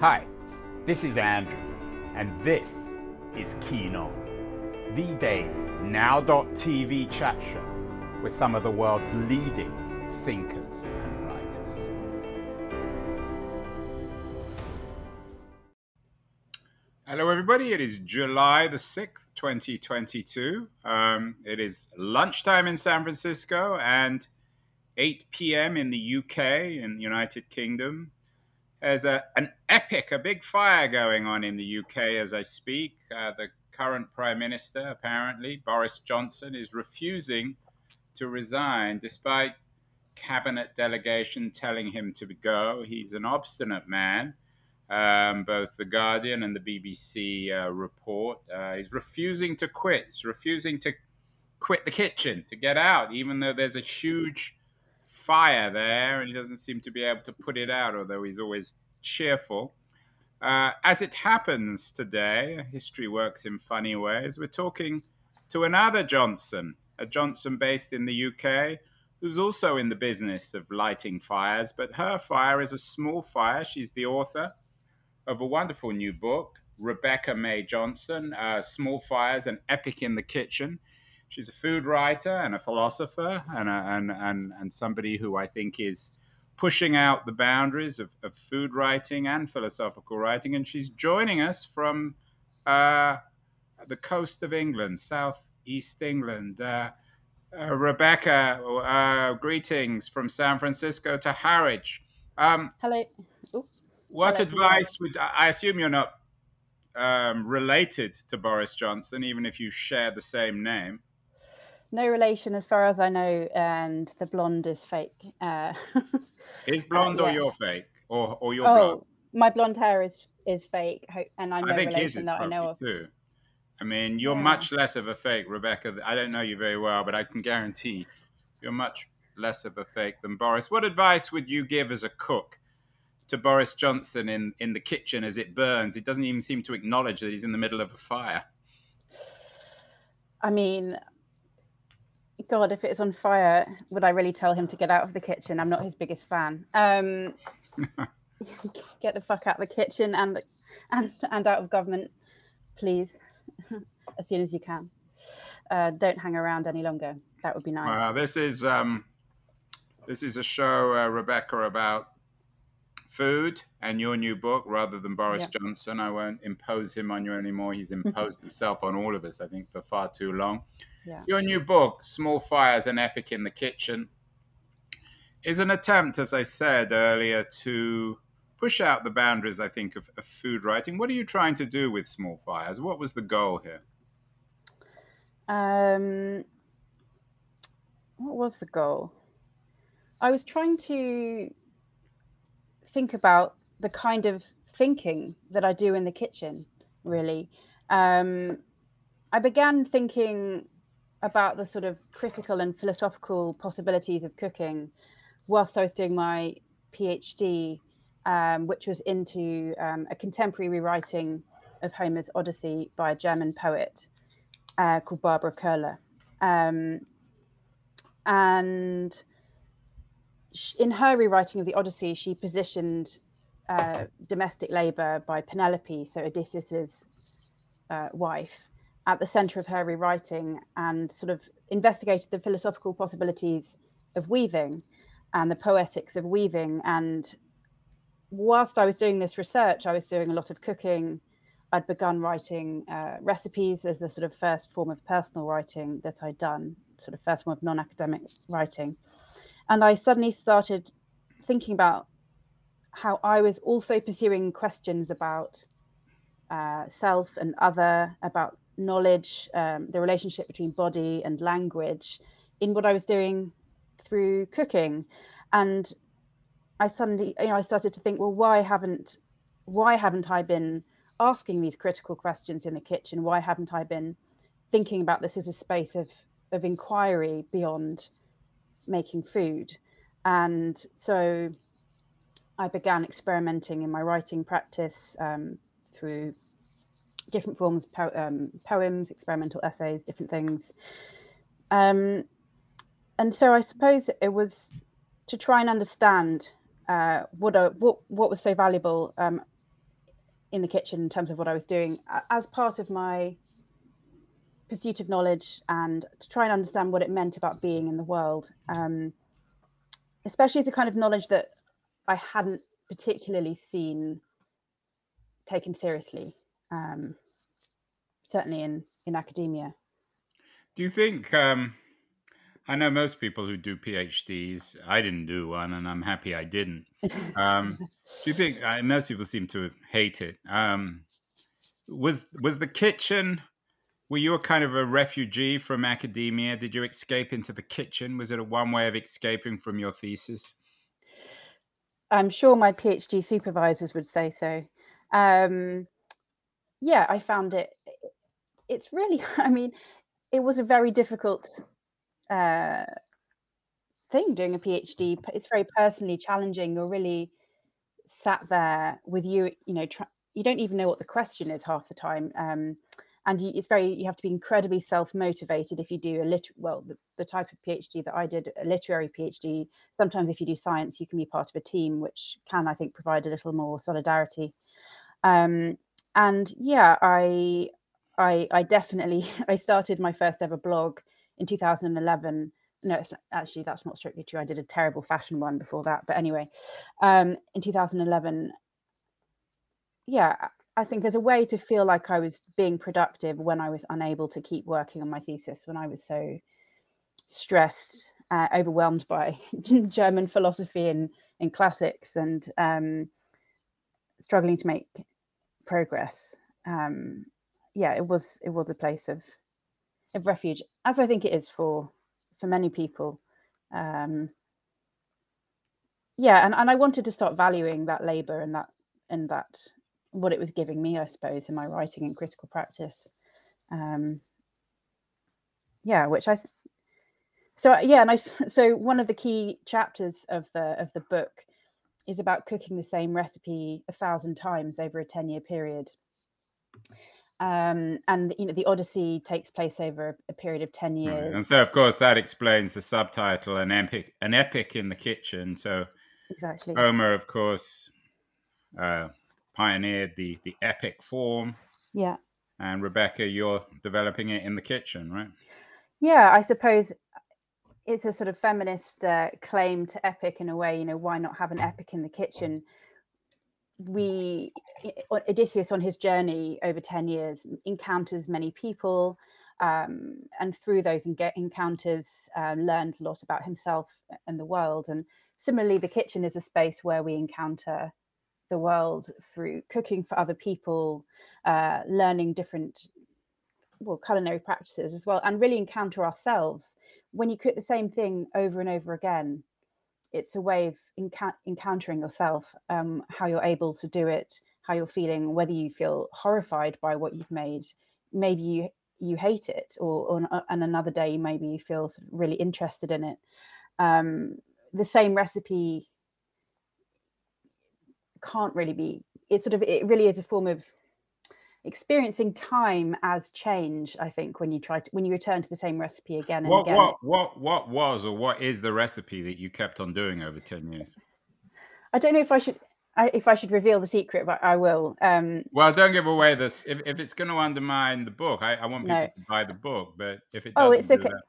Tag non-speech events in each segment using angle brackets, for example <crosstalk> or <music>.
Hi, this is Andrew, and this is Keen On, the daily now.tv chat show with some of the world's leading thinkers and writers. Hello, everybody. It is July the 6th, 2022. Um, it is lunchtime in San Francisco and 8 p.m. in the UK, in the United Kingdom. There's a, an epic, a big fire going on in the UK as I speak. Uh, the current Prime Minister, apparently, Boris Johnson, is refusing to resign despite cabinet delegation telling him to go. He's an obstinate man. Um, both the Guardian and the BBC uh, report. Uh, he's refusing to quit. He's refusing to quit the kitchen, to get out, even though there's a huge fire there and he doesn't seem to be able to put it out, although he's always cheerful. Uh, as it happens today, history works in funny ways. We're talking to another Johnson, a Johnson based in the UK, who's also in the business of lighting fires, but her fire is a small fire. She's the author of a wonderful new book, Rebecca May Johnson, uh, Small Fires, an Epic in the Kitchen. She's a food writer and a philosopher and, a, and, and, and somebody who I think is pushing out the boundaries of, of food writing and philosophical writing. And she's joining us from uh, the coast of England, southeast England. Uh, uh, Rebecca, uh, greetings from San Francisco to Harwich. Um, Hello. Ooh. What Hello. advice would I assume you're not um, related to Boris Johnson, even if you share the same name? No relation, as far as I know, and the blonde is fake. Uh, <laughs> is blonde uh, yeah. or your fake, or or your oh, blonde? My blonde hair is is fake, and I'm no I think his is that I know of. Too. I mean, you're yeah. much less of a fake, Rebecca. I don't know you very well, but I can guarantee you're much less of a fake than Boris. What advice would you give as a cook to Boris Johnson in, in the kitchen as it burns? He doesn't even seem to acknowledge that he's in the middle of a fire. I mean, God, if it's on fire, would I really tell him to get out of the kitchen? I'm not his biggest fan. Um, <laughs> get the fuck out of the kitchen and and and out of government, please, <laughs> as soon as you can. Uh, don't hang around any longer. That would be nice. This is um, this is a show, uh, Rebecca, about food and your new book rather than Boris. Johnson. I won't impose him on you anymore. He's imposed himself on all of us, I think, for far too long. Yeah. Your new book, Small Fires and Epic in the Kitchen, is an attempt, as I said earlier, to push out the boundaries, I think, of, of food writing. What are you trying to do with Small Fires? What was the goal here? Um, what was the goal? I was trying to think about the kind of thinking that I do in the kitchen, really. Um, I began thinking about the sort of critical and philosophical possibilities of cooking whilst I was doing my PhD, um, which was into um, a contemporary rewriting of Homer's Odyssey by a German poet uh, called Barbara Koehler. Um, and in her rewriting of the Odyssey, she positioned uh, domestic labor by Penelope, so Odysseus's uh, wife, at the center of her rewriting and sort of investigated the philosophical possibilities of weaving and the poetics of weaving. And whilst I was doing this research, I was doing a lot of cooking. I'd begun writing uh, recipes as a sort of first form of personal writing that I'd done, sort of first form of non academic writing. And I suddenly started thinking about how I was also pursuing questions about uh, self and other, about knowledge, um, the relationship between body and language in what I was doing through cooking. And I suddenly, you know, I started to think, well, why haven't, why haven't I been asking these critical questions in the kitchen? Why haven't I been thinking about this as a space of of inquiry beyond making food? And so I began experimenting in my writing practice um, through different forms, po- um, poems, experimental essays, different things. Um, and so I suppose it was to try and understand uh, what, what what was so valuable. Um, in the kitchen in terms of what I was doing as part of my pursuit of knowledge and to try and understand what it meant about being in the world, um, especially as a kind of knowledge that I hadn't particularly seen taken seriously, um, certainly in, in academia. Do you think? Um, I know most people who do PhDs. I didn't do one, and I'm happy I didn't. Um, do you think? Uh, most people seem to hate it. Um, was was the kitchen? Were you a kind of a refugee from academia? Did you escape into the kitchen? Was it a one way of escaping from your thesis? I'm sure my PhD supervisors would say so. Um, yeah, I found it. It's really, <laughs> I mean, it was a very difficult uh, thing doing a PhD. It's very personally challenging. You're really sat there with you, you know, you don't even know what the question is half the time. Um, and you, it's very, you have to be incredibly self motivated if you do a lit, well, the, the, type of PhD that I did, a literary PhD. Sometimes if you do science, you can be part of a team, which can, I think, provide a little more solidarity. Um, and yeah, I I, I definitely <laughs> I started my first ever blog in 2011. No, actually that's not strictly true. I did a terrible fashion one before that, but anyway, um, in 2011, yeah, I think as a way to feel like I was being productive when I was unable to keep working on my thesis, when I was so stressed, uh, overwhelmed by <laughs> German philosophy and, and classics, and um, struggling to make progress. Um, yeah, it was it was a place of of refuge, as I think it is for for many people. Um, yeah, and, and I wanted to start valuing that labor and that and that what it was giving me, I suppose, in my writing and critical practice. Um, yeah, which I so yeah, and I <laughs> so one of the key chapters of the of the book is about cooking the same recipe a thousand times over a ten year period um, and you know the Odyssey takes place over a period of ten years. Right. And so, of course, that explains the subtitle "an epic, an epic in the kitchen." So, exactly, Homer, of course, uh, pioneered the the epic form. Yeah, and Rebecca, you're developing it in the kitchen, right? Yeah, I suppose it's a sort of feminist uh, claim to epic in a way. You know, why not have an epic in the kitchen? we Odysseus on his journey over 10 years encounters many people um, and through those encounters uh, learns a lot about himself and the world and similarly the kitchen is a space where we encounter the world through cooking for other people uh, learning different well culinary practices as well and really encounter ourselves when you cook the same thing over and over again it's a way of encountering yourself, um, how you're able to do it, how you're feeling, whether you feel horrified by what you've made, maybe you you hate it, or, or uh, and another day maybe you feel sort of really interested in it. Um, the same recipe can't really be. It sort of it really is a form of experiencing time as change i think when you try to when you return to the same recipe again and what, again. what what what was or what is the recipe that you kept on doing over 10 years? I don't know if i should I, if i should reveal the secret but i will um well don't give away this if, if it's going to undermine the book I, I want people no. to buy the book but if it oh it's okay. that...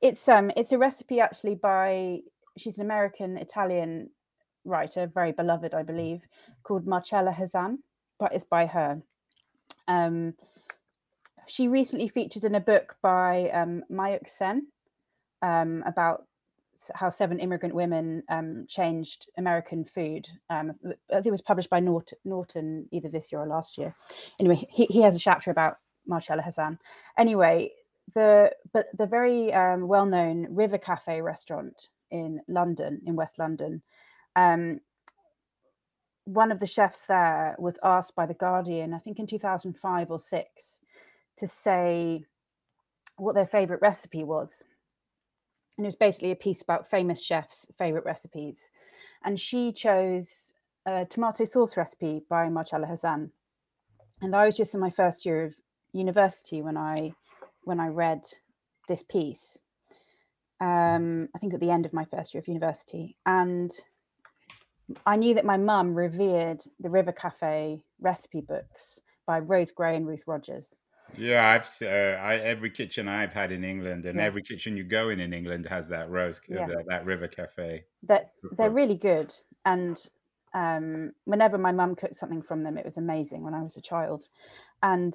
it's um it's a recipe actually by she's an american italian writer very beloved i believe called marcella hazan but it's by her um, she recently featured in a book by um, Mayukh Sen um, about how seven immigrant women um, changed American food. Um, I think it was published by Norton, Norton either this year or last year. Anyway, he, he has a chapter about Marcella Hazan. Anyway, the but the very um, well-known River Cafe restaurant in London, in West London, um, one of the chefs there was asked by the Guardian, I think in 2005 or six, to say what their favorite recipe was. And it was basically a piece about famous chefs' favorite recipes. And she chose a tomato sauce recipe by Marcella Hazan. And I was just in my first year of university when I when I read this piece. Um, I think at the end of my first year of university. And I knew that my mum revered the River Cafe recipe books by Rose Gray and Ruth Rogers. Yeah, I've uh, I, every kitchen I've had in England, and Yeah. every kitchen you go in in England has that rose, Yeah. that, that river cafe. That they're really good, and um, whenever my mum cooked something from them, it was amazing when I was a child, and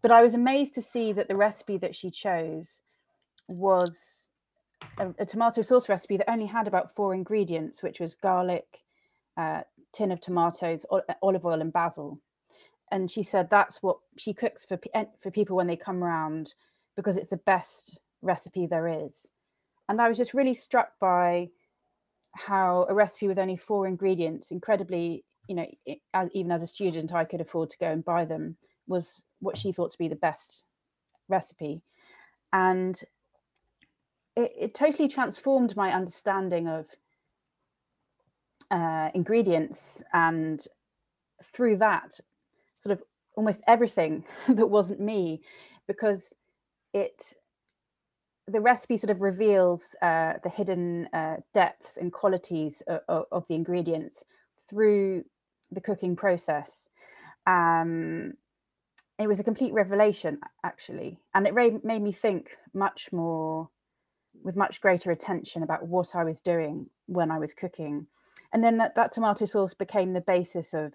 but I was amazed to see that the recipe that she chose was a, a tomato sauce recipe that only had about four ingredients, which was garlic, uh, tin of tomatoes, ol- olive oil, and basil. And she said that's what she cooks for for people when they come around because it's the best recipe there is. And I was just really struck by how a recipe with only four ingredients, incredibly, you know, as, even as a student, I could afford to go and buy them, was what she thought to be the best recipe. And it, it totally transformed my understanding of uh, ingredients and through that sort of almost everything <laughs> that wasn't me because it the recipe sort of reveals uh, the hidden uh, depths and qualities of, of, the ingredients through the cooking process. Um, it was a complete revelation actually and it made me think much more with much greater attention about what i was doing when i was cooking. And then that, that tomato sauce became the basis of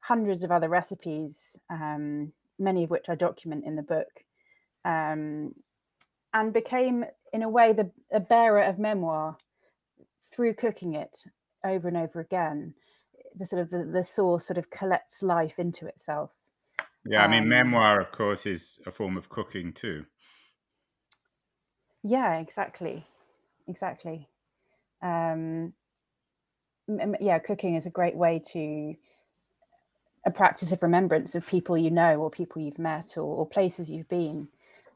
hundreds of other recipes um, many of which i document in the book um, and became in a way the a bearer of memoir through cooking it over and over again. The sort of the, the sauce sort of collects life into itself. Yeah, I mean, Um, memoir, of course, is a form of cooking too. Yeah exactly. Exactly. Um yeah cooking is a great way to a practice of remembrance of people you know or people you've met or, or places you've been.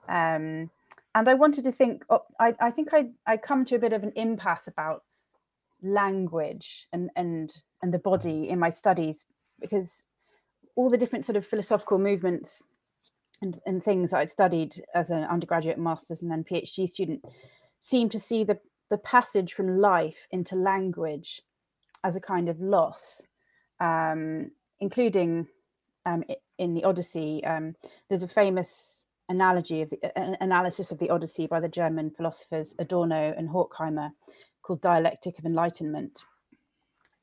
Um and i wanted to think I, I think i i come to a bit of an impasse about language and and and the body in my studies because all the different sort of philosophical movements and, and things I'd studied as an undergraduate, master's, and then PhD student seem to see the, the passage from life into language as a kind of loss, um, including um, in the Odyssey. Um, there's a famous analogy of the, an analysis of the Odyssey by the German philosophers Adorno and Horkheimer called Dialectic of Enlightenment.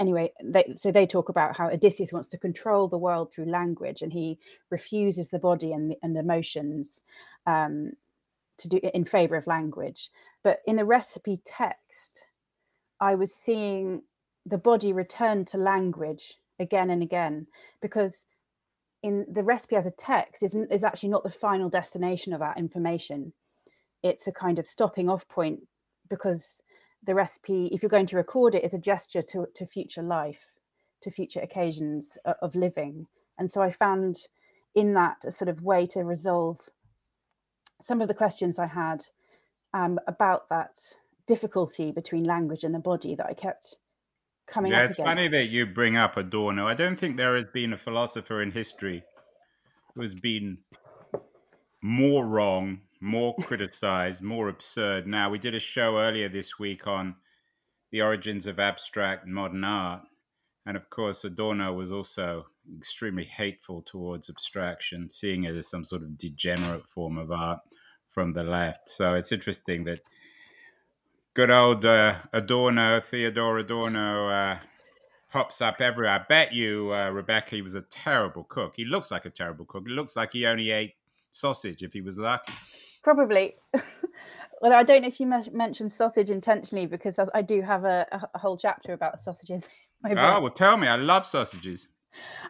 Anyway, they, so they talk about how Odysseus wants to control the world through language, and he refuses the body and, the, and emotions um, to do in favor of language. But in the recipe text, I was seeing the body return to language again and again because in the recipe as a text is, is actually not the final destination of that information. It's a kind of stopping off point because the recipe, if you're going to record it, is a gesture to, to future life, to future occasions o- of living. And so I found in that a sort of way to resolve some of the questions I had um, about that difficulty between language and the body that I kept coming Yeah, up it's against. funny that you bring up Adorno. I don't think there has been a philosopher in history who has been more wrong, more criticized, more absurd. Now, we did a show earlier this week on the origins of abstract modern art. And of course, Adorno was also extremely hateful towards abstraction, seeing it as some sort of degenerate form of art from the left. So it's interesting that good old uh, Adorno, Theodore Adorno, uh, pops up everywhere. I bet you, uh, Rebecca, he was a terrible cook. He looks like a terrible cook. He looks like he only ate sausage if he was lucky. Probably. <laughs> well, I don't know if you mentioned sausage intentionally because I, I do have a, a- whole chapter about sausages. <laughs> in Oh, well, tell me. I love sausages.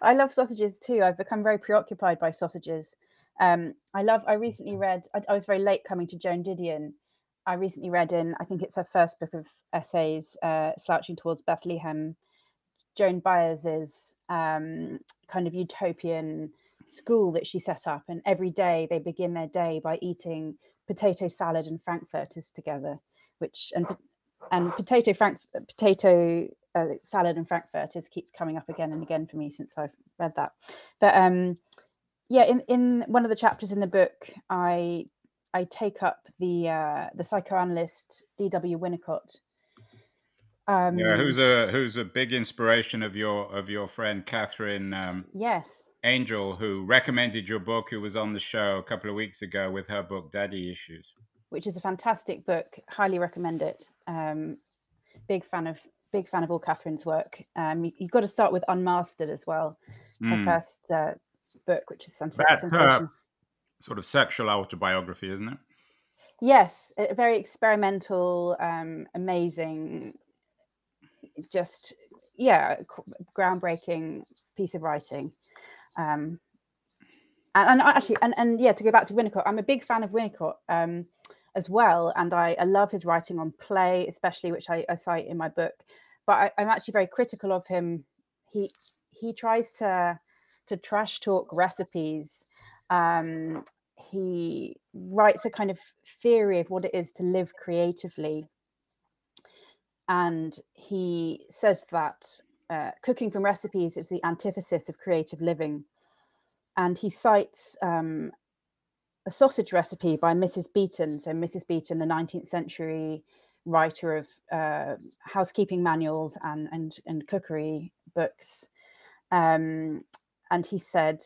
I love sausages too. I've become very preoccupied by sausages. Um, I love. I recently read. I, I was very late coming to Joan Didion. I recently read in. I think it's her first book of essays, uh, "Slouching Towards Bethlehem." Joan Baez's um, kind of utopian school that she set up, and every day they begin their day by eating potato salad and frankfurters together, which and and potato frank potato uh, salad and frankfurters keeps coming up again and again for me since I've read that. But um, yeah, in in one of the chapters in the book, I I take up the uh, the psychoanalyst D.W. Winnicott Um, yeah, who's a who's a big inspiration of your of your friend Katherine um, yes, Angel, who recommended your book, who was on the show a couple of weeks ago with her book Daddy Issues. which is a fantastic book. Highly recommend it. Um, big fan of big fan of all Katherine's work. Um, you, have got to start with Unmastered as well, her Mm. first uh, book, which is sens- That's her sensational. sort of sexual autobiography, isn't it? Yes, a very experimental, um, amazing, just yeah, groundbreaking piece of writing. Um, and, and actually, and, and yeah, to go back to Winnicott, I'm a big fan of Winnicott um, as well, and I, I love his writing on play, especially which I, I cite in my book. But I, I'm actually very critical of him. He he tries to to trash talk recipes. Um, he writes a kind of theory of what it is to live creatively. And he says that uh, cooking from recipes is the antithesis of creative living. And he cites um, a sausage recipe by Mrs. Beeton. So, Mrs. Beeton, the 19th century writer of uh, housekeeping manuals and, and, and cookery books. Um, and he said,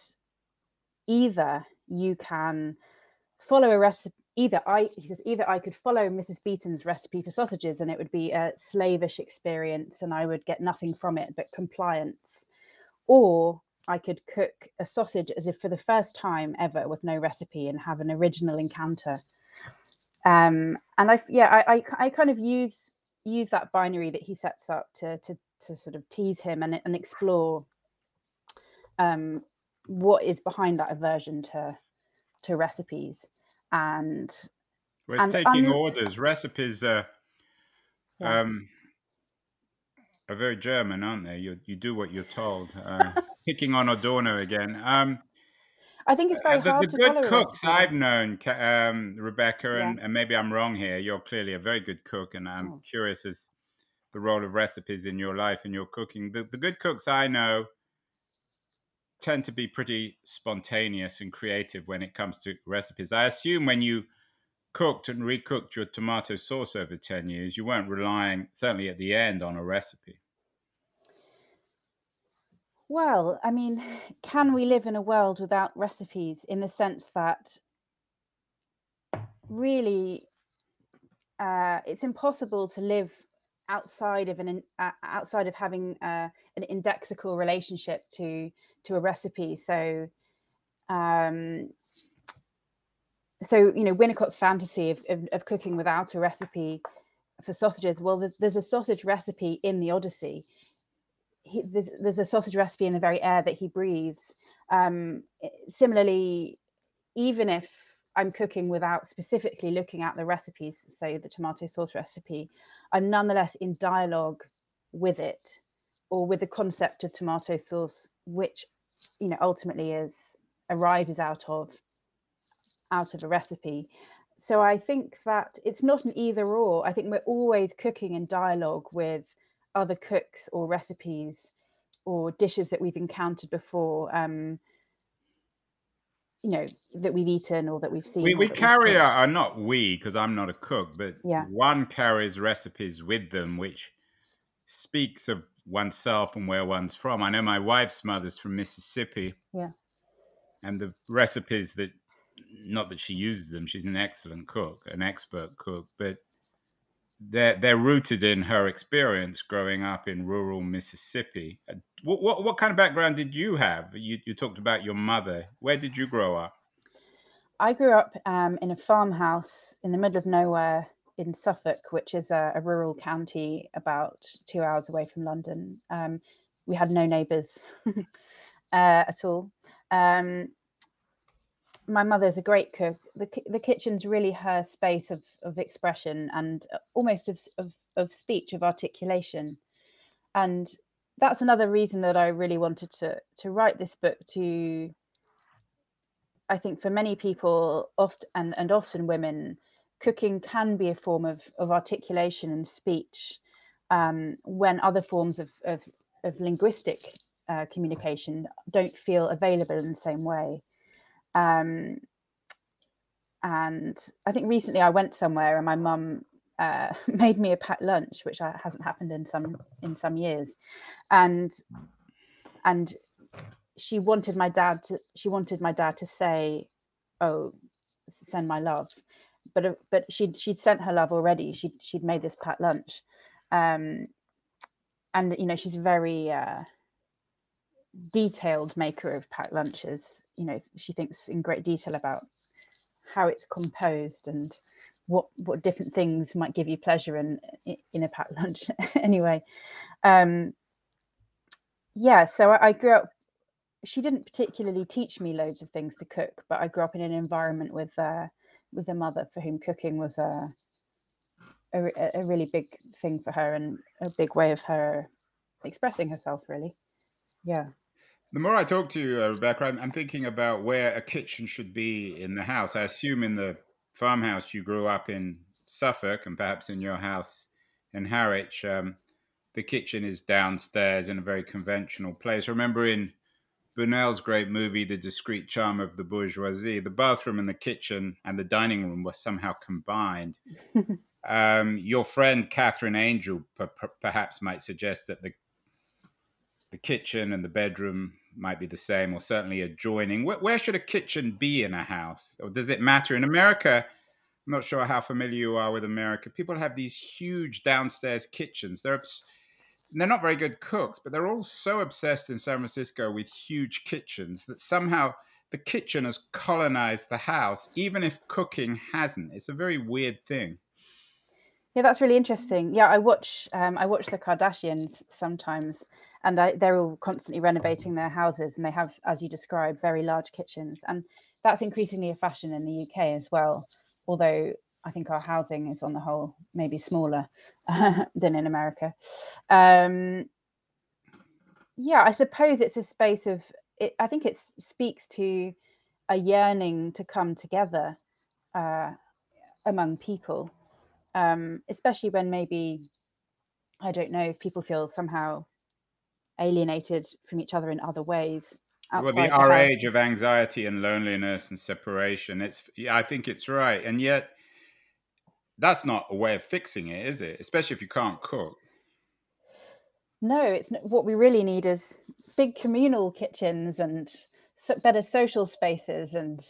either you can follow a recipe either i he says either i could follow mrs beeton's recipe for sausages and it would be a slavish experience and i would get nothing from it but compliance or i could cook a sausage as if for the first time ever with no recipe and have an original encounter. Um and i yeah i i, I kind of use use that binary that he sets up to to to sort of tease him and, and explore um what is behind that aversion to to recipes and Well, it's And taking un- orders. Recipes are, Yeah. um, are very German, aren't they? You you do what you're told. Uh, <laughs> picking on Adorno again. Um, i think it's very Uh, the, hard the to good cooks. I've known, um, Rebecca, Yeah. and, and maybe I'm wrong here. You're clearly a very good cook, and I'm Oh. curious as the role of recipes in your life and your cooking. The, the good cooks I know tend to be pretty spontaneous and creative when it comes to recipes. I assume when you cooked and recooked your tomato sauce over 10 years, you weren't relying, certainly at the end, on a recipe. Well, I mean, <sighs> can we live in a world without recipes in the sense that really uh, it's impossible to live outside of an uh, outside of having uh, an indexical relationship to to a recipe. So, um, so you know, Winnicott's fantasy of, of, of cooking without a recipe for sausages. Well, there's, there's a sausage recipe in the Odyssey he, there's, there's a sausage recipe in the very air that he breathes. Um, similarly, even if I'm cooking without specifically looking at the recipes, say the tomato sauce recipe, I'm nonetheless in dialogue with it or with the concept of tomato sauce, which you know ultimately is arises out of out of a recipe. So I think that it's not an either or. I think we're always cooking in dialogue with other cooks or recipes or dishes that we've encountered before um you know that we've eaten or that we've seen We, we carry, cooked. a, uh, not we, because I'm not a cook, but Yeah. one carries recipes with them, which speaks of oneself and where one's from. I know my wife's mother's from Mississippi. Yeah. And the recipes that, not that she uses them, she's an excellent cook, an expert cook, but they're, they're rooted in her experience growing up in rural Mississippi. Uh, What, what, what kind of background did you have? You, you talked about your mother. Where did you grow up? I grew up um, in a farmhouse in the middle of nowhere in Suffolk, which is a, a rural county about two hours away from London. Um, we had no neighbours <laughs> uh, at all. Um, my mother's a great cook. The, the kitchen's really her space of, of expression and uh, almost of, of, of speech, of articulation. And that's another reason that I really wanted to, to write this book to I think for many people, oft and, and often women, cooking can be a form of, of articulation and speech um, when other forms of, of, of linguistic uh, communication don't feel available in the same way. Um, and I think recently I went somewhere and my mum uh, <laughs> made me a packed lunch, which hasn't happened in some in some years, and and she wanted my dad to she wanted my dad to say, "Oh, send my love," but uh, but she'd she'd sent her love already. She she'd made this packed lunch, um, and you know she's a very uh, detailed maker of packed lunches. You know she thinks in great detail about how it's composed and what what different things might give you pleasure in in a packed <laughs> lunch anyway um yeah so I, I, grew up she didn't particularly teach me loads of things to cook but i grew up in an environment with uh with a mother for whom cooking was a a, a really big thing for her and a big way of her expressing herself really yeah the more I talk to you, uh, Rebecca, I'm, I'm, thinking about where a kitchen should be in the house. I assume in the farmhouse you grew up in Suffolk and perhaps in your house in Harwich, um, the kitchen is downstairs in a very conventional place. I remember in Buñuel's great movie, The Discreet Charm of the Bourgeoisie, the bathroom and the kitchen and the dining room were somehow combined. <laughs> um, your friend Katherine Angel p- perhaps might suggest that the the kitchen and the bedroom might be the same or certainly adjoining. Where, where, should a kitchen be in a house? Or does it matter? In America, I'm not sure how familiar you are with America. People have these huge downstairs kitchens. They're they're not very good cooks, but they're all so obsessed in San Francisco with huge kitchens that somehow the kitchen has colonized the house, even if cooking hasn't. It's a very weird thing. Yeah, that's really interesting. Yeah, I watch um, I watch the Kardashians sometimes, and I, they're all constantly renovating their houses, and they have, as you described, very large kitchens, and that's increasingly a fashion in the UK as well. Although I think our housing is, on the whole, maybe smaller <laughs> than in America. Um, yeah, I suppose it's a space of. It, I think it speaks to a yearning to come together uh, among people, um, especially when maybe I don't know if people feel somehow alienated from each other in other ways. Well, the, the our house. age of anxiety and loneliness and separation. It's yeah, I think it's right, and yet that's not a way of fixing it, is it? Especially if you can't cook. No, it's what we really need is big communal kitchens and better social spaces and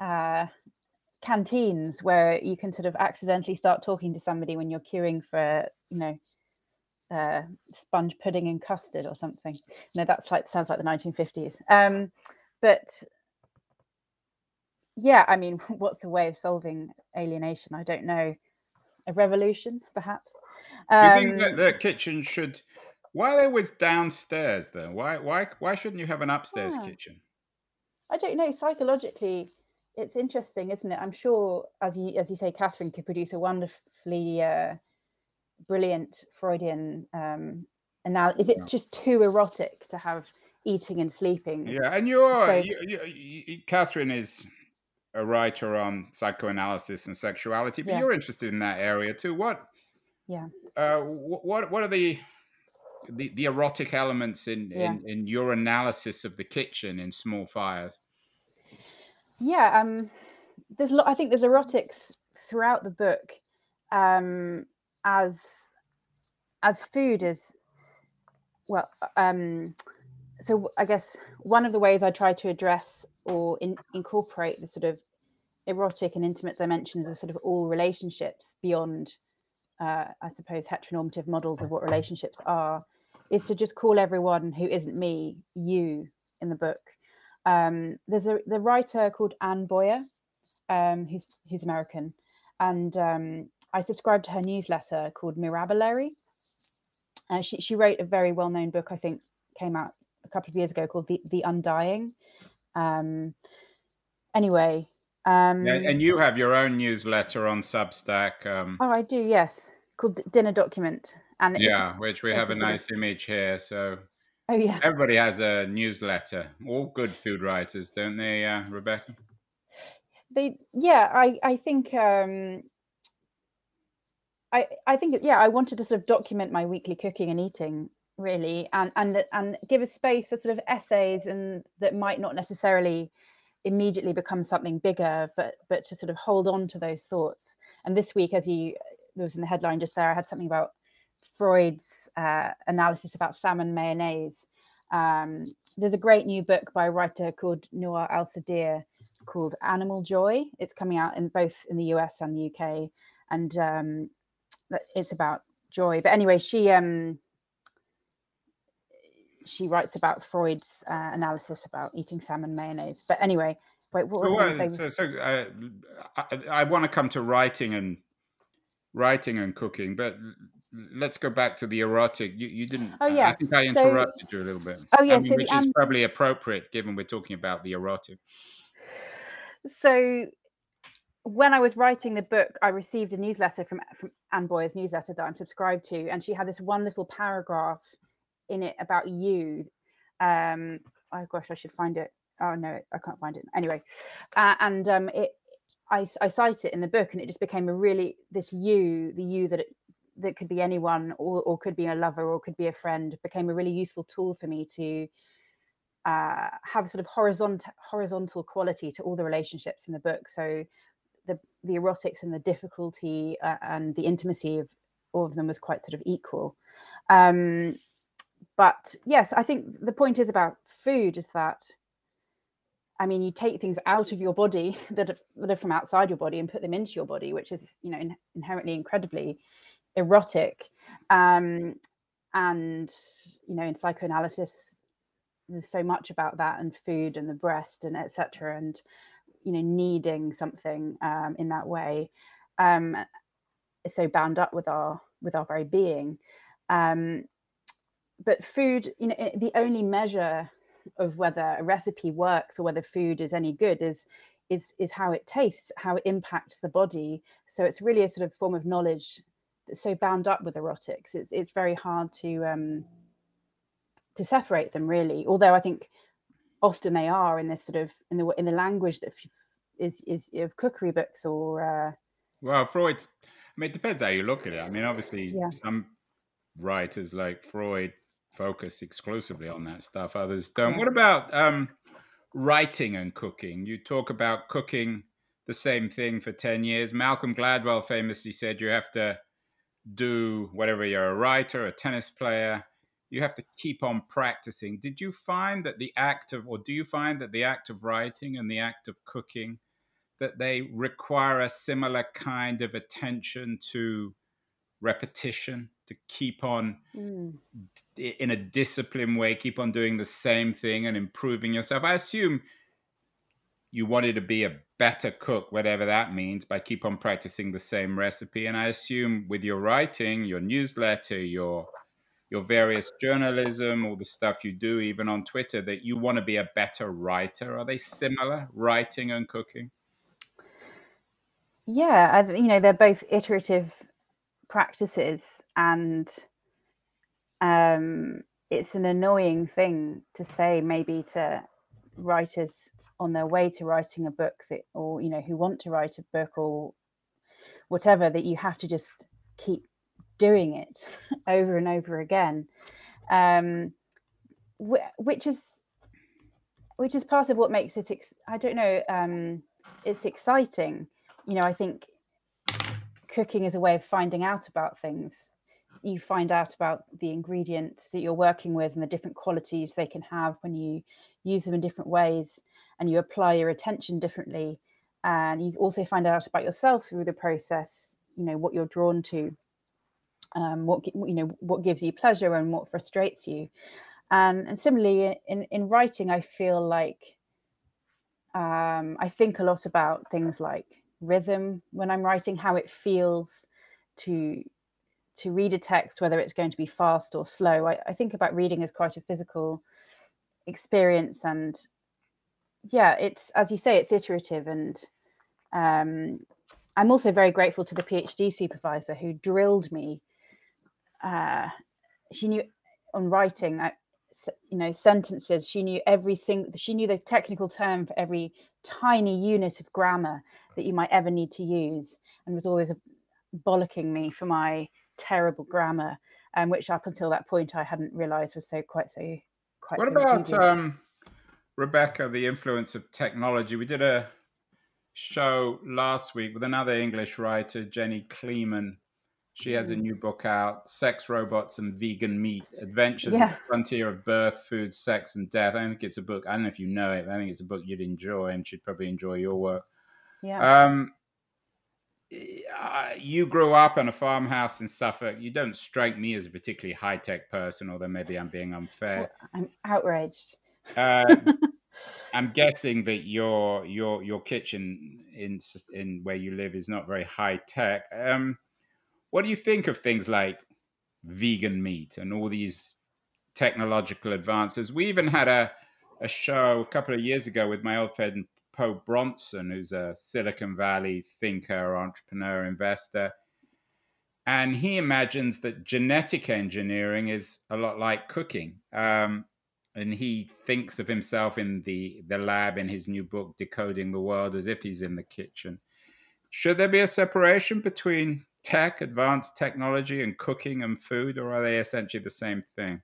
uh, canteens where you can sort of accidentally start talking to somebody when you're queuing for you know uh, sponge pudding and custard or something. No, that's like sounds like the 1950s. Um, but yeah, I mean, <laughs> what's a way of solving alienation? I don't know. A revolution, perhaps. Um, you think that um, the kitchen should? Why they was downstairs then? Why why why shouldn't you have an upstairs yeah. kitchen? I don't know. Psychologically, it's interesting, isn't it? I'm sure, as you as you say, Katherine could produce a wonderfully uh, brilliant Freudian um, analysis. Is it yeah. just too erotic to have eating and sleeping? Yeah, and you're so, you, you, you, Katherine is a writer on psychoanalysis and sexuality, but yeah. you're interested in that area too. What? Yeah. Uh, what What are the the, the erotic elements in, yeah. in in your analysis of the kitchen in Small Fires? Yeah, um, there's I think there's erotics throughout the book. Um, as as food is well um so i guess one of the ways i try to address or in, incorporate the sort of erotic and intimate dimensions of sort of all relationships beyond uh, i suppose heteronormative models of what relationships are is to just call everyone who isn't me you in the book um, there's a the writer called anne boyer um, who's who's american and um, I subscribed to her newsletter called Mirabilary. Uh, she, she wrote a very well known book, I think, came out a couple of years ago called The, the Undying. Um, anyway. Um, and you have your own newsletter on Substack. Um, oh, I do, yes, called Dinner Document. And yeah, which we have a nice of... image here. So oh, yeah. everybody has a newsletter. All good food writers, don't they, uh, Rebecca? They, yeah, I, I think um, I, I think yeah, I wanted to sort of document my weekly cooking and eating really, and and and give a space for sort of essays and that might not necessarily immediately become something bigger, but but to sort of hold on to those thoughts. And this week, as you there was in the headline just there. I had something about Freud's uh, analysis about salmon mayonnaise. Um, there's a great new book by a writer called Nuar Alsadir called Animal Joy. It's coming out in both in the US and the UK, and um, it's about joy. But anyway, she um, she writes about Freud's uh, analysis about eating salmon mayonnaise. But anyway, wait, what was so, I say? So, so uh, I, I want to come to writing and writing and cooking, but let's go back to the erotic. You, you didn't. Oh yeah. I think I interrupted so, you a little bit. Oh yeah. I mean, so which is probably appropriate given we're talking about the erotic. So when I was writing the book, I received a newsletter from from Anne Boyer's newsletter that I'm subscribed to, and she had this one little paragraph in it about you. Um, oh gosh, I should find it. Oh no, I can't find it. Anyway, uh, and um, it, I, I cite it in the book, and it just became a really this you, the you that it, that could be anyone, or, or could be a lover, or could be a friend, became a really useful tool for me to uh, have sort of horizontal horizontal quality to all the relationships in the book. So the the erotics and the difficulty uh, and the intimacy of all of them was quite sort of equal. Um, but yes, I think the point is about food is that, I mean, you take things out of your body <laughs> that are, that are from outside your body and put them into your body, which is, you know, in, inherently incredibly erotic. Um, and, you know, in psychoanalysis, there's so much about that and food and the breast and etc. And, you know, needing something um, in that way um, is so bound up with our with our very being. Um, but food, you know, the only measure of whether a recipe works or whether food is any good is is is how it tastes, how it impacts the body. So it's really a sort of form of knowledge that's so bound up with erotics. It's it's very hard to um, to separate them really. Although I think often they are in this sort of in the in the language that is is of cookery books or. Uh, well, Freud's. I mean, it depends how you look at it. I mean, obviously, yeah. some writers like Freud focus exclusively on that stuff. Others don't. What about um, writing and cooking? You talk about cooking the same thing for 10 years. Malcolm Gladwell famously said you have to do whatever you're a writer, a tennis player, you have to keep on practicing. Did you find that the act of, or do you find that the act of writing and the act of cooking, that they require a similar kind of attention to repetition? to keep on mm. in a disciplined way, keep on doing the same thing and improving yourself. I assume you wanted to be a better cook, whatever that means, by keep on practicing the same recipe. And I assume with your writing, your newsletter, your your various journalism, all the stuff you do, even on Twitter, that you want to be a better writer. Are they similar, writing and cooking? Yeah, I, you know, they're both iterative practices and um, it's an annoying thing to say maybe to writers on their way to writing a book that or you know who want to write a book or whatever that you have to just keep doing it <laughs> over and over again. Um, which is which is part of what makes it ex- i don't know um, it's exciting. You know i think cooking is a way of finding out about things. You find out about the ingredients that you're working with and the different qualities they can have when you use them in different ways and you apply your attention differently. And you also find out about yourself through the process, you know, what you're drawn to, um, what, you know, what gives you pleasure and what frustrates you. And, and similarly, in, in writing, I feel like um, I think a lot about things like rhythm when I'm writing, how it feels to to read a text, whether it's going to be fast or slow. I, I think about reading as quite a physical experience, and yeah, it's as you say, it's iterative, and um, I'm also very grateful to the PhD supervisor who drilled me. Uh, she knew on writing. I, you know sentences she knew every single she knew the technical term for every tiny unit of grammar that you might ever need to use and was always bollocking me for my terrible grammar um, which up until that point i hadn't realized was so quite so quite what so about um, rebecca the influence of technology we did a show last week with another english writer jenny kleeman She has a mm. new book out, Sex, Robots, and Vegan Meat Adventures yeah. at the Frontier of Birth, Food, Sex, and Death. I think it's a book, I don't know if you know it, I think it's a book you'd enjoy and she'd probably enjoy your work. Yeah. Um, you grew up in a farmhouse in Suffolk. You don't strike me as a particularly high tech person, although maybe I'm being unfair. I'm outraged. Uh, <laughs> I'm guessing that your your your kitchen in in where you live is not very high tech. Um, what do you think of things like vegan meat and all these technological advances? We even had a, a show a couple of years ago with my old friend Po Bronson, who's a Silicon Valley thinker, entrepreneur, investor. And he imagines that genetic engineering is a lot like cooking. Um, and he thinks of himself in the, the lab in his new book, Decoding the World, as if he's in the kitchen. Should there be a separation between tech, advanced technology, and cooking and food, or are they essentially the same thing?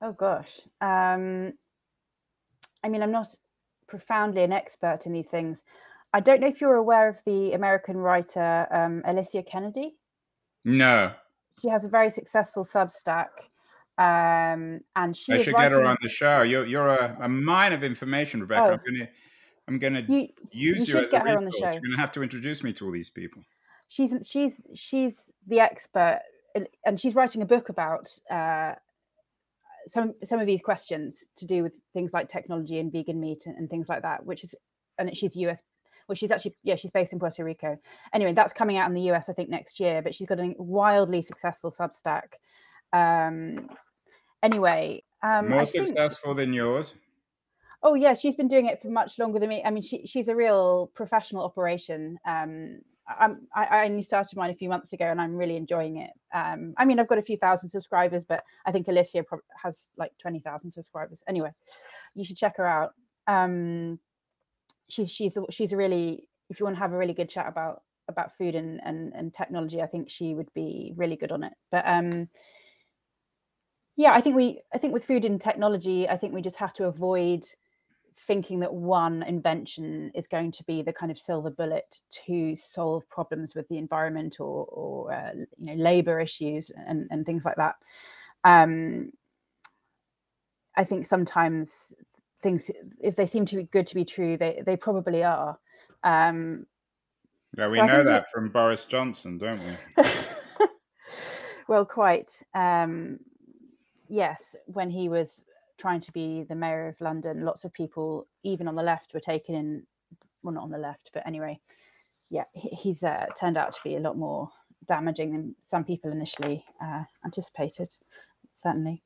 Oh gosh. Um, I mean, I'm not profoundly an expert in these things. I don't know if you're aware of the American writer um, Alicia Kennedy. No. She has a very successful Substack. Um, and she I should get her on the show. You're you're a, a mine of information, Rebecca. Oh. I'm gonna I'm gonna you, use you, you as a resource. You're gonna have to introduce me to all these people she's she's she's the expert and she's writing a book about uh, some some of these questions to do with things like technology and vegan meat and, and, things like that which is and she's us well she's actually yeah she's based in puerto rico. Anyway that's coming out in the us i think next year but she's got a wildly successful substack. Um anyway um more successful than yours? Oh yeah she's been doing it for much longer than me. I mean she, she's a real professional operation um I'm, I, only started mine a few months ago and I'm really enjoying it. Um, I mean, I've got a few thousand subscribers, but I think Alicia has like 20,000 subscribers. Anyway, you should check her out. Um, she's, she's, she's a really, if you want to have a really good chat about, about food and, and, and technology, I think she would be really good on it. But, um, yeah, I think we, I think with food and technology, I think we just have to avoid thinking that one invention is going to be the kind of silver bullet to solve problems with the environment or, or uh, you know labor issues and, and things like that. Um, i think sometimes things if they seem to be good to be true they, they probably are. Um, yeah we so know that, that from boris johnson don't we? <laughs> Well quite. Um, yes when he was trying to be the mayor of London, lots of people, even on the left, were taken in. Well, not on the left, but anyway, yeah, he's uh, turned out to be a lot more damaging than some people initially uh, anticipated. Certainly.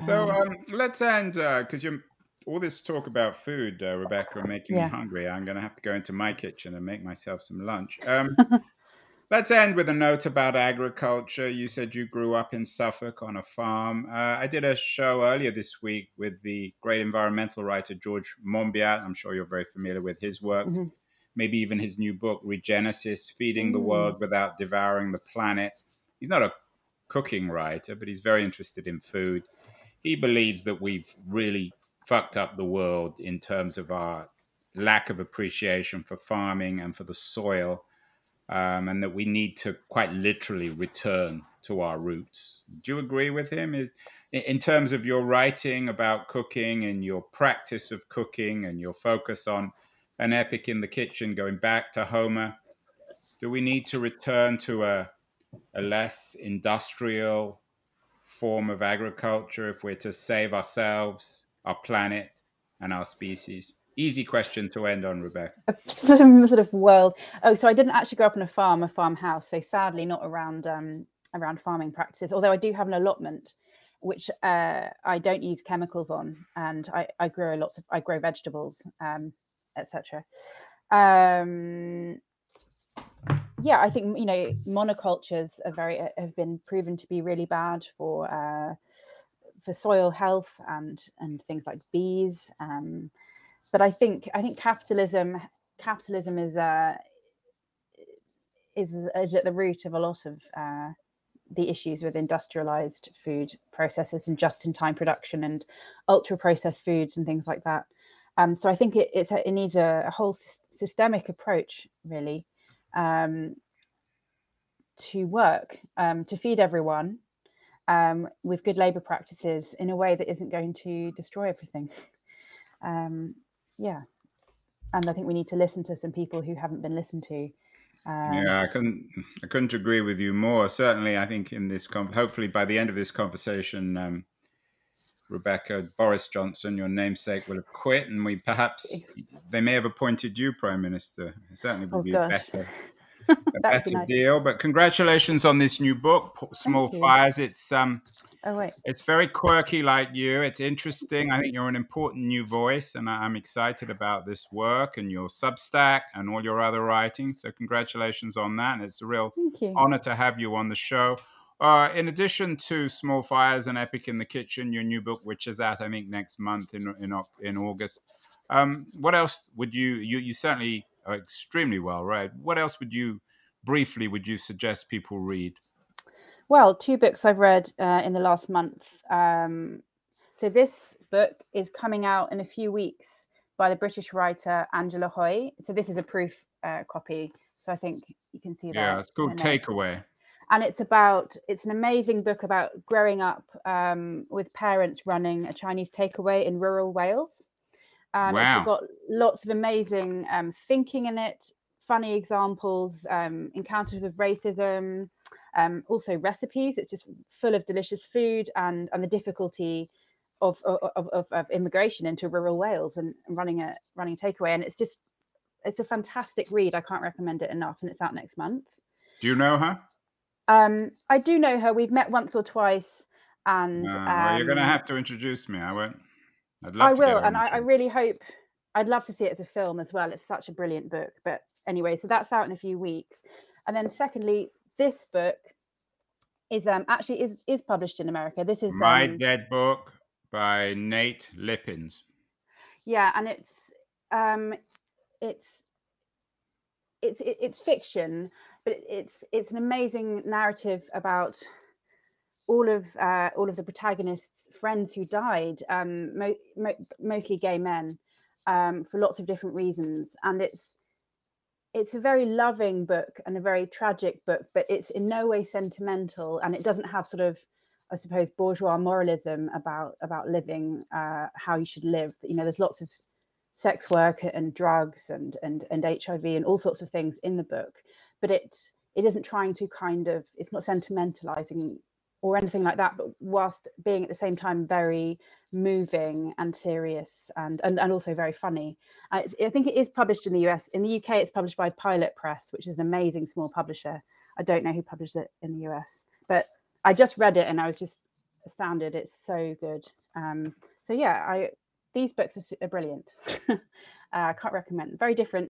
So um, um, let's end because uh, you're all this talk about food, uh, Rebecca, making yeah. me hungry. I'm going to have to go into my kitchen and make myself some lunch. Um, <laughs> Let's end with a note about agriculture. You said you grew up in Suffolk on a farm. Uh, I did a show earlier this week with the great environmental writer George Monbiot. I'm sure you're very familiar with his work, mm-hmm. maybe even his new book, Regenesis Feeding mm. the World Without Devouring the Planet. He's not a cooking writer, but he's very interested in food. He believes that we've really fucked up the world in terms of our lack of appreciation for farming and for the soil um, and that we need to quite literally return to our roots. Do you agree with him? In terms of your writing about cooking and your practice of cooking and your focus on an epic in the kitchen, going back to Homer, do we need to return to a, a less industrial form of agriculture if we're to save ourselves, our planet, and our species? Easy question to end on, Rebecca. A sort of world. Oh, so I didn't actually grow up in a farm, a farmhouse. So sadly, not around um, around farming practices. Although I do have an allotment, which uh, I don't use chemicals on, and I, I grow lots of I grow vegetables, um, etc. Um, yeah, I think you know monocultures are very have been proven to be really bad for uh, for soil health and and things like bees. Um, but I think I think capitalism capitalism is uh, is is at the root of a lot of uh, the issues with industrialized food processes and just-in-time production and ultra-processed foods and things like that. Um, so I think it it needs a, a whole systemic approach really um, to work um, to feed everyone um, with good labour practices in a way that isn't going to destroy everything. <laughs> Um, yeah, and I think we need to listen to some people who haven't been listened to. Um, yeah, I couldn't. I couldn't agree with you more. Certainly, I think in this, com- hopefully by the end of this conversation, um, Rebecca Boris Johnson, your namesake, will have quit, and we perhaps they may have appointed you prime minister. It certainly would oh, be gosh. <laughs> a better, a better nice. deal. But congratulations on this new book, Small Fires. It's um, Oh wait. It's very quirky like you. It's interesting. I think you're an important new voice, and I'm excited about this work and your Substack and all your other writing. So congratulations on that. And it's a real honor to have you on the show. Uh, in addition to Small Fires and Epic in the Kitchen, your new book, which is out, I think, next month in in, in August. Um, what else would you, you you certainly are extremely well read. What else would you briefly would you suggest people read? Well, two books I've read uh, in the last month. Um, so this book is coming out in a few weeks by the British writer Angela Hui. So this is a proof uh, copy. So I think you can see that. Yeah, it's called Takeaway. And it's about it's an amazing book about growing up um, with parents running a Chinese takeaway in rural Wales. Um, wow. It's got lots of amazing um, thinking in it, funny examples, um, encounters of racism, um, also recipes. It's just full of delicious food and and the difficulty of of, of, of immigration into rural Wales and running a running a takeaway. And it's just it's a fantastic read. I can't recommend it enough. And it's out next month. Do you know her? Um, I do know her. We've met once or twice. And uh, well, you're going to um, have to introduce me. I won't. I'd love I will, and I, I really hope. I'd love to see it as a film as well. It's such a brilliant book. But anyway, so that's out in a few weeks. And then secondly, this book is um actually is is published in America. This is My um, Dead Book by Nate Lippens. Yeah, and it's um it's it's it's fiction, but it's it's an amazing narrative about all of uh, all of the protagonists' friends who died, um, mo- mo- mostly gay men, um, for lots of different reasons, and it's it's a very loving book and a very tragic book, but it's in no way sentimental, and it doesn't have sort of, I suppose, bourgeois moralism about about living uh, how you should live. You know, there's lots of sex work and drugs and and and HIV and all sorts of things in the book, but it it isn't trying to kind of it's not sentimentalizing or anything like that, but whilst being at the same time very moving and serious and and, and also very funny. I, I think it is published in the US. In the UK, it's published by Pilot Press, which is an amazing small publisher. I don't know who published it in the US, but I just read it and I was just astounded. It's so good. Um, so yeah, I these books are, are brilliant. <laughs> uh, I can't recommend. Very different